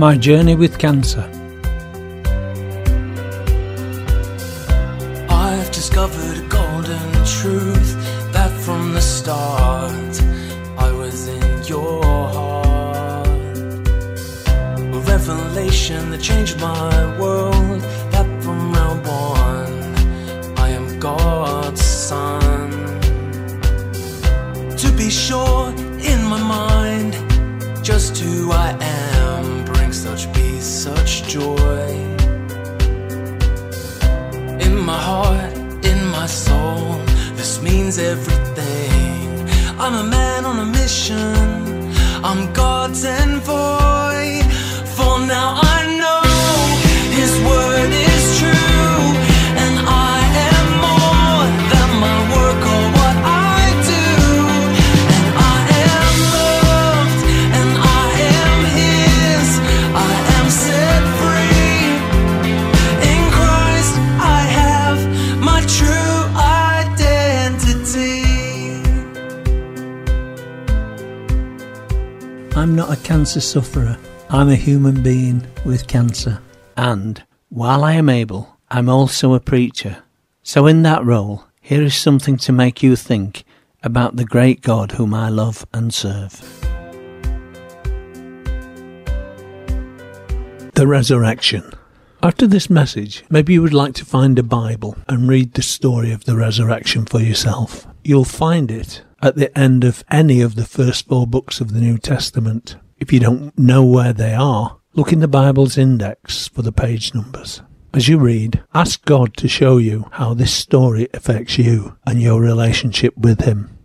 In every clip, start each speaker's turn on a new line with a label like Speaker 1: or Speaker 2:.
Speaker 1: My journey with cancer.
Speaker 2: I've discovered a golden truth that from the start I was in your heart. A revelation that changed my
Speaker 1: cancer sufferer. I'm a human being with cancer. And while I am able, I'm also a preacher. So, in that role, here is something to make you think about the great God whom I love and serve. The Resurrection. After this message, maybe you would like to find a Bible and read the story of the resurrection for yourself. You'll find it at the end of any of the first four books of the New Testament. If you don't know where they are, look in the Bible's index for the page numbers. As you read, ask God to show you how this story affects you and your relationship with Him.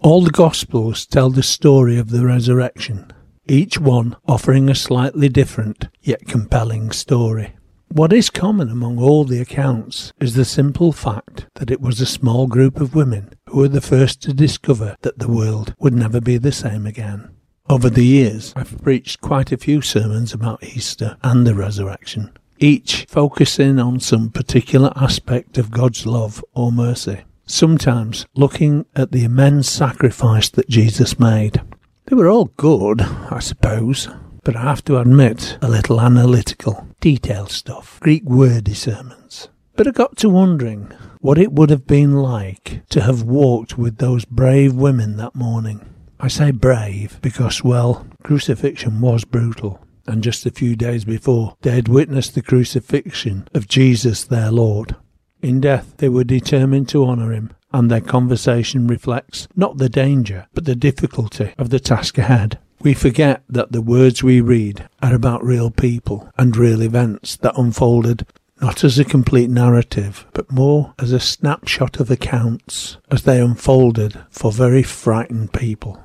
Speaker 1: All the Gospels tell the story of the resurrection, each one offering a slightly different yet compelling story. What is common among all the accounts is the simple fact that it was a small group of women who were the first to discover that the world would never be the same again. Over the years, I've preached quite a few sermons about Easter and the resurrection, each focusing on some particular aspect of God's love or mercy, sometimes looking at the immense sacrifice that Jesus made. They were all good, I suppose, but I have to admit a little analytical, detailed stuff, Greek wordy sermons. But I got to wondering what it would have been like to have walked with those brave women that morning. I say brave because, well, crucifixion was brutal, and just a few days before they had witnessed the crucifixion of Jesus their Lord. In death they were determined to honour him, and their conversation reflects not the danger, but the difficulty of the task ahead. We forget that the words we read are about real people and real events that unfolded not as a complete narrative, but more as a snapshot of accounts as they unfolded for very frightened people.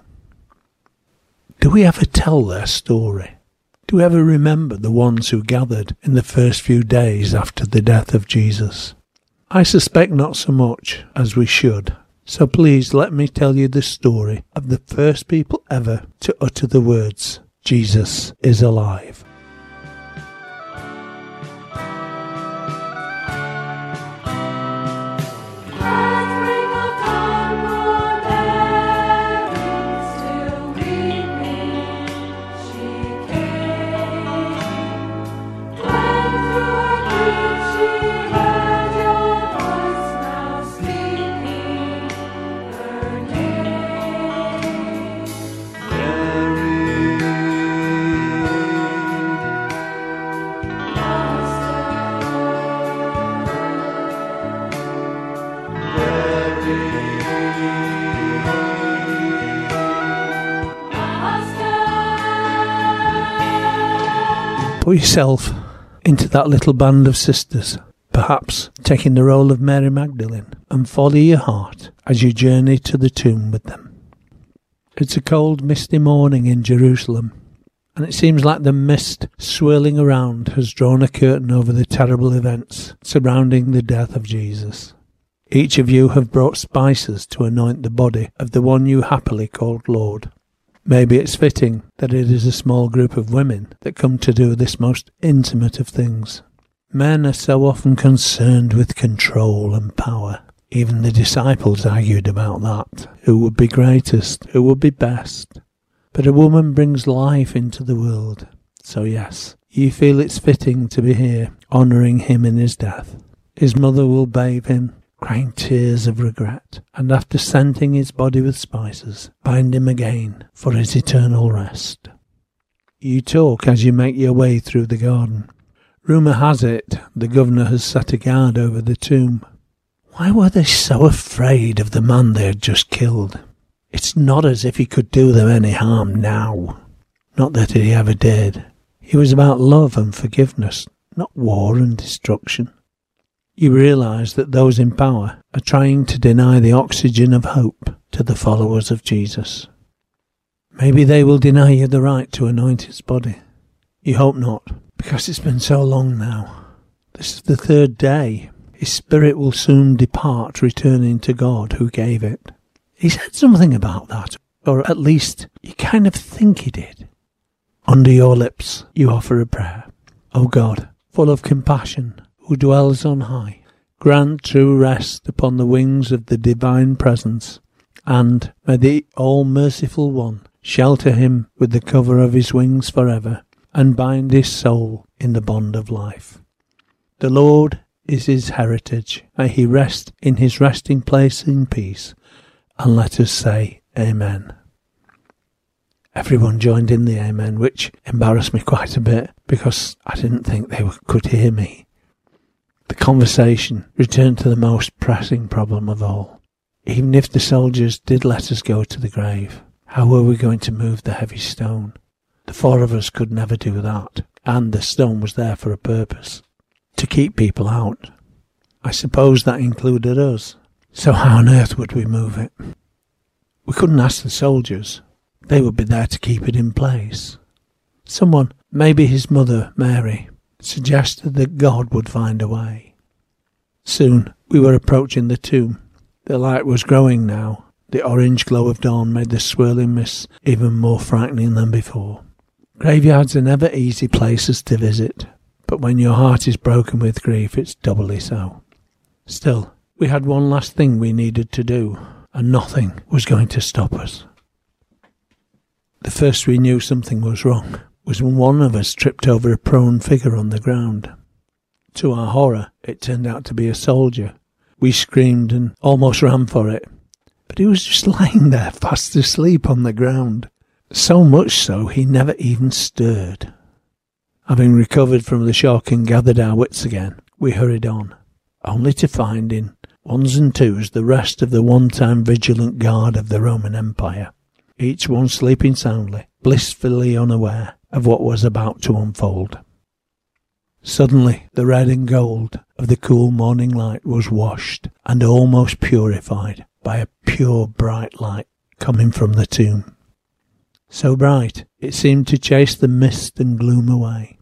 Speaker 1: Do we ever tell their story? Do we ever remember the ones who gathered in the first few days after the death of Jesus? I suspect not so much as we should. So please let me tell you the story of the first people ever to utter the words, Jesus is alive. Put yourself into that little band of sisters, perhaps taking the role of Mary Magdalene, and follow your heart as you journey to the tomb with them. It's a cold, misty morning in Jerusalem, and it seems like the mist swirling around has drawn a curtain over the terrible events surrounding the death of Jesus. Each of you have brought spices to anoint the body of the one you happily called Lord. Maybe it's fitting that it is a small group of women that come to do this most intimate of things. Men are so often concerned with control and power. Even the disciples argued about that. Who would be greatest? Who would be best? But a woman brings life into the world. So, yes, you feel it's fitting to be here, honouring him in his death. His mother will bathe him, crying tears of regret, and after scenting his body with spices, bind him again for his eternal rest. You talk as you make your way through the garden. Rumour has it the governor has set a guard over the tomb. Why were they so afraid of the man they had just killed? It's not as if he could do them any harm now. Not that he ever did. He was about love and forgiveness, not war and destruction. You realise that those in power are trying to deny the oxygen of hope to the followers of Jesus. Maybe they will deny you the right to anoint his body. You hope not, because it's been so long now. This is the third day. His spirit will soon depart, returning to God who gave it. He said something about that, or at least you kind of think he did. Under your lips you offer a prayer. O God, full of compassion, who dwells on high, grant true rest upon the wings of the divine presence, and may the all merciful one shelter him with the cover of his wings forever, and bind his soul in the bond of life. The Lord is his heritage. May he rest in his resting place in peace. And let us say, Amen. Everyone joined in the Amen, which embarrassed me quite a bit because I didn't think they could hear me. The conversation returned to the most pressing problem of all. Even if the soldiers did let us go to the grave, how were we going to move the heavy stone? The four of us could never do that, and the stone was there for a purpose to keep people out. I suppose that included us. So how on earth would we move it? We couldn't ask the soldiers. They would be there to keep it in place. Someone, maybe his mother, Mary, suggested that God would find a way. Soon we were approaching the tomb. The light was growing now. The orange glow of dawn made the swirling mists even more frightening than before. Graveyards are never easy places to visit, but when your heart is broken with grief, it's doubly so. Still, we had one last thing we needed to do, and nothing was going to stop us. The first we knew something was wrong was when one of us tripped over a prone figure on the ground. To our horror, it turned out to be a soldier. We screamed and almost ran for it, but he was just lying there fast asleep on the ground. So much so he never even stirred. Having recovered from the shock and gathered our wits again, we hurried on, only to find in ones and twos the rest of the one time vigilant guard of the Roman Empire, each one sleeping soundly, blissfully unaware of what was about to unfold. Suddenly, the red and gold of the cool morning light was washed and almost purified by a pure bright light coming from the tomb. So bright, it seemed to chase the mist and gloom away.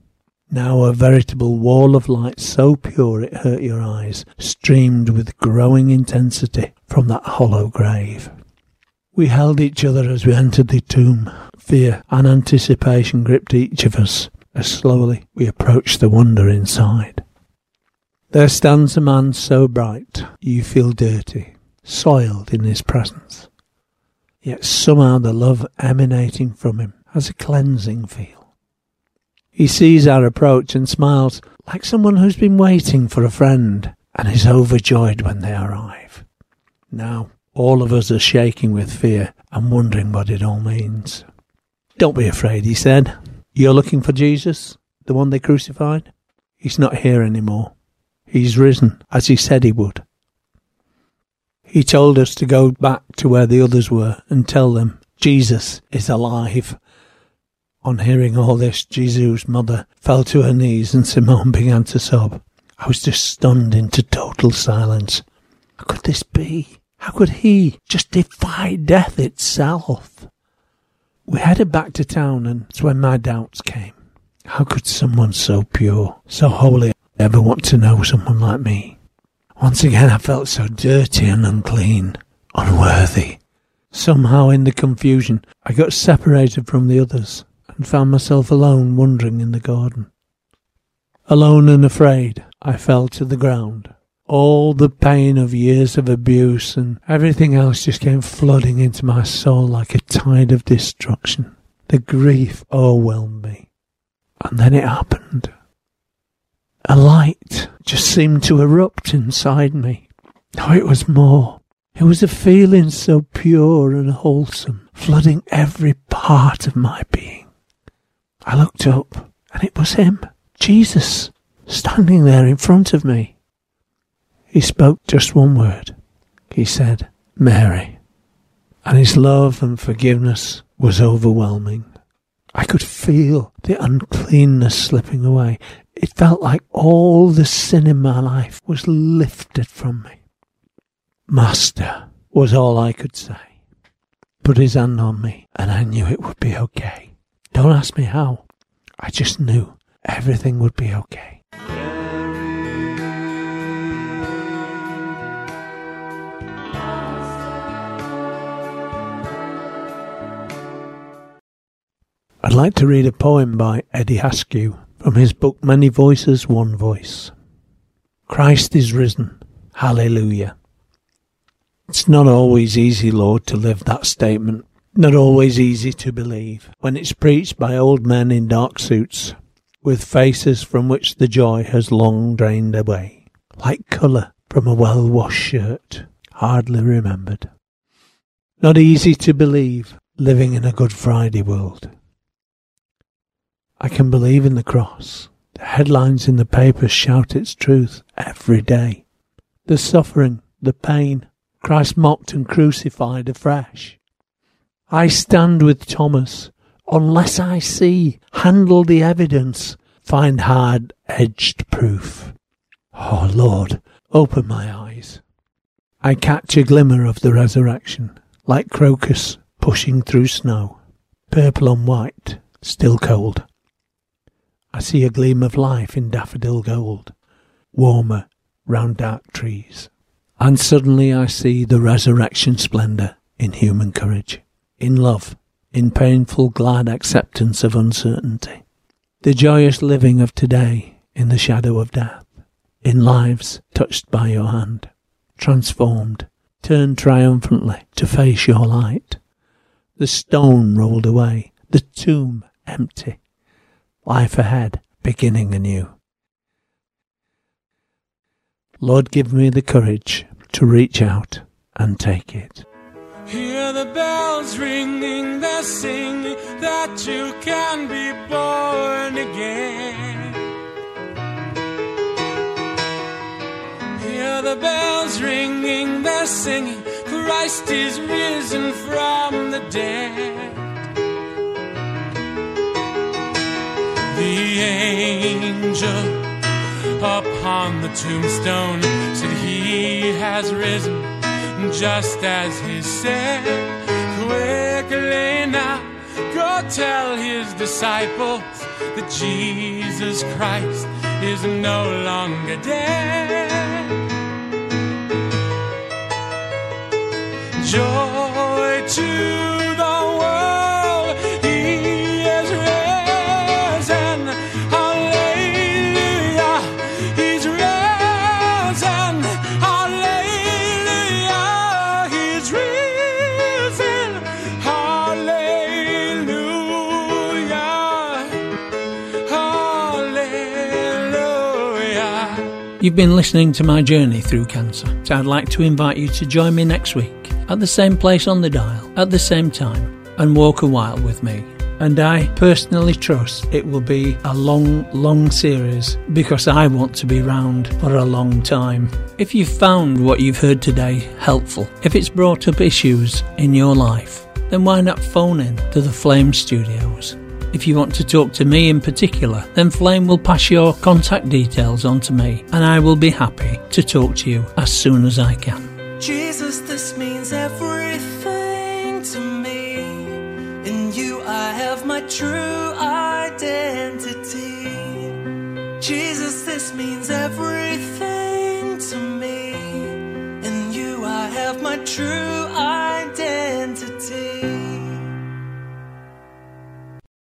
Speaker 1: Now a veritable wall of light so pure it hurt your eyes streamed with growing intensity from that hollow grave. We held each other as we entered the tomb. Fear and anticipation gripped each of us as slowly we approached the wonder inside. There stands a man so bright you feel dirty, soiled in his presence. Yet somehow the love emanating from him has a cleansing feel. He sees our approach and smiles like someone who's been waiting for a friend and is overjoyed when they arrive. Now, all of us are shaking with fear and wondering what it all means. Don't be afraid, he said. You're looking for Jesus, the one they crucified? He's not here anymore. He's risen, as he said he would. He told us to go back to where the others were and tell them Jesus is alive. On hearing all this, Jesus' mother fell to her knees and Simone began to sob. I was just stunned into total silence. How could this be? How could he just defy death itself? We headed back to town, and it's when my doubts came. How could someone so pure, so holy, ever want to know someone like me? Once again, I felt so dirty and unclean, unworthy. Somehow, in the confusion, I got separated from the others and found myself alone wandering in the garden. Alone and afraid, I fell to the ground. All the pain of years of abuse and everything else just came flooding into my soul like a tide of destruction. The grief overwhelmed me. And then it happened. A light just seemed to erupt inside me. No, it was more. It was a feeling so pure and wholesome, flooding every part of my being. I looked up, and it was him, Jesus, standing there in front of me. He spoke just one word. He said, Mary. And his love and forgiveness was overwhelming. I could feel the uncleanness slipping away. It felt like all the sin in my life was lifted from me. Master was all I could say. Put his hand on me, and I knew it would be okay. Don't ask me how. I just knew everything would be okay. I'd like to read a poem by Eddie Askew from his book Many Voices, One Voice. Christ is risen. Hallelujah. It's not always easy, Lord, to live that statement. Not always easy to believe when it's preached by old men in dark suits with faces from which the joy has long drained away, like colour from a well washed shirt, hardly remembered. Not easy to believe living in a Good Friday world. I can believe in the cross. The headlines in the papers shout its truth every day. The suffering, the pain, Christ mocked and crucified afresh. I stand with Thomas. Unless I see, handle the evidence, find hard edged proof. Oh Lord, open my eyes. I catch a glimmer of the resurrection, like crocus pushing through snow, purple and white, still cold. I see a gleam of life in daffodil gold, warmer round dark trees. And suddenly I see the resurrection splendour in human courage, in love, in painful glad acceptance of uncertainty, the joyous living of today in the shadow of death, in lives touched by your hand, transformed, turned triumphantly to face your light, the stone rolled away, the tomb empty, life ahead, beginning anew. Lord, give me the courage to reach out and take it.
Speaker 3: Hear the bells ringing, they're singing that you can be born again. Hear the bells ringing, they're singing, Christ is risen from the dead. Angel upon the tombstone said he has risen just as he said. Quickly now, go tell his disciples that Jesus Christ is no longer dead. Joy
Speaker 1: You've been listening to my journey through cancer, so I'd like to invite you to join me next week at the same place on the dial, at the same time, and walk a while with me. And I personally trust it will be a long, long series because I want to be round for a long time. If you've found what you've heard today helpful, if it's brought up issues in your life, then why not phone in to the Flame Studios? If you want to talk to me in particular, then Flame will pass your contact details on to me and I will be happy to talk to you as soon as I can.
Speaker 3: Jesus, this means everything to me. In you, I have my true identity. Jesus, this means everything to me. In you, I have my true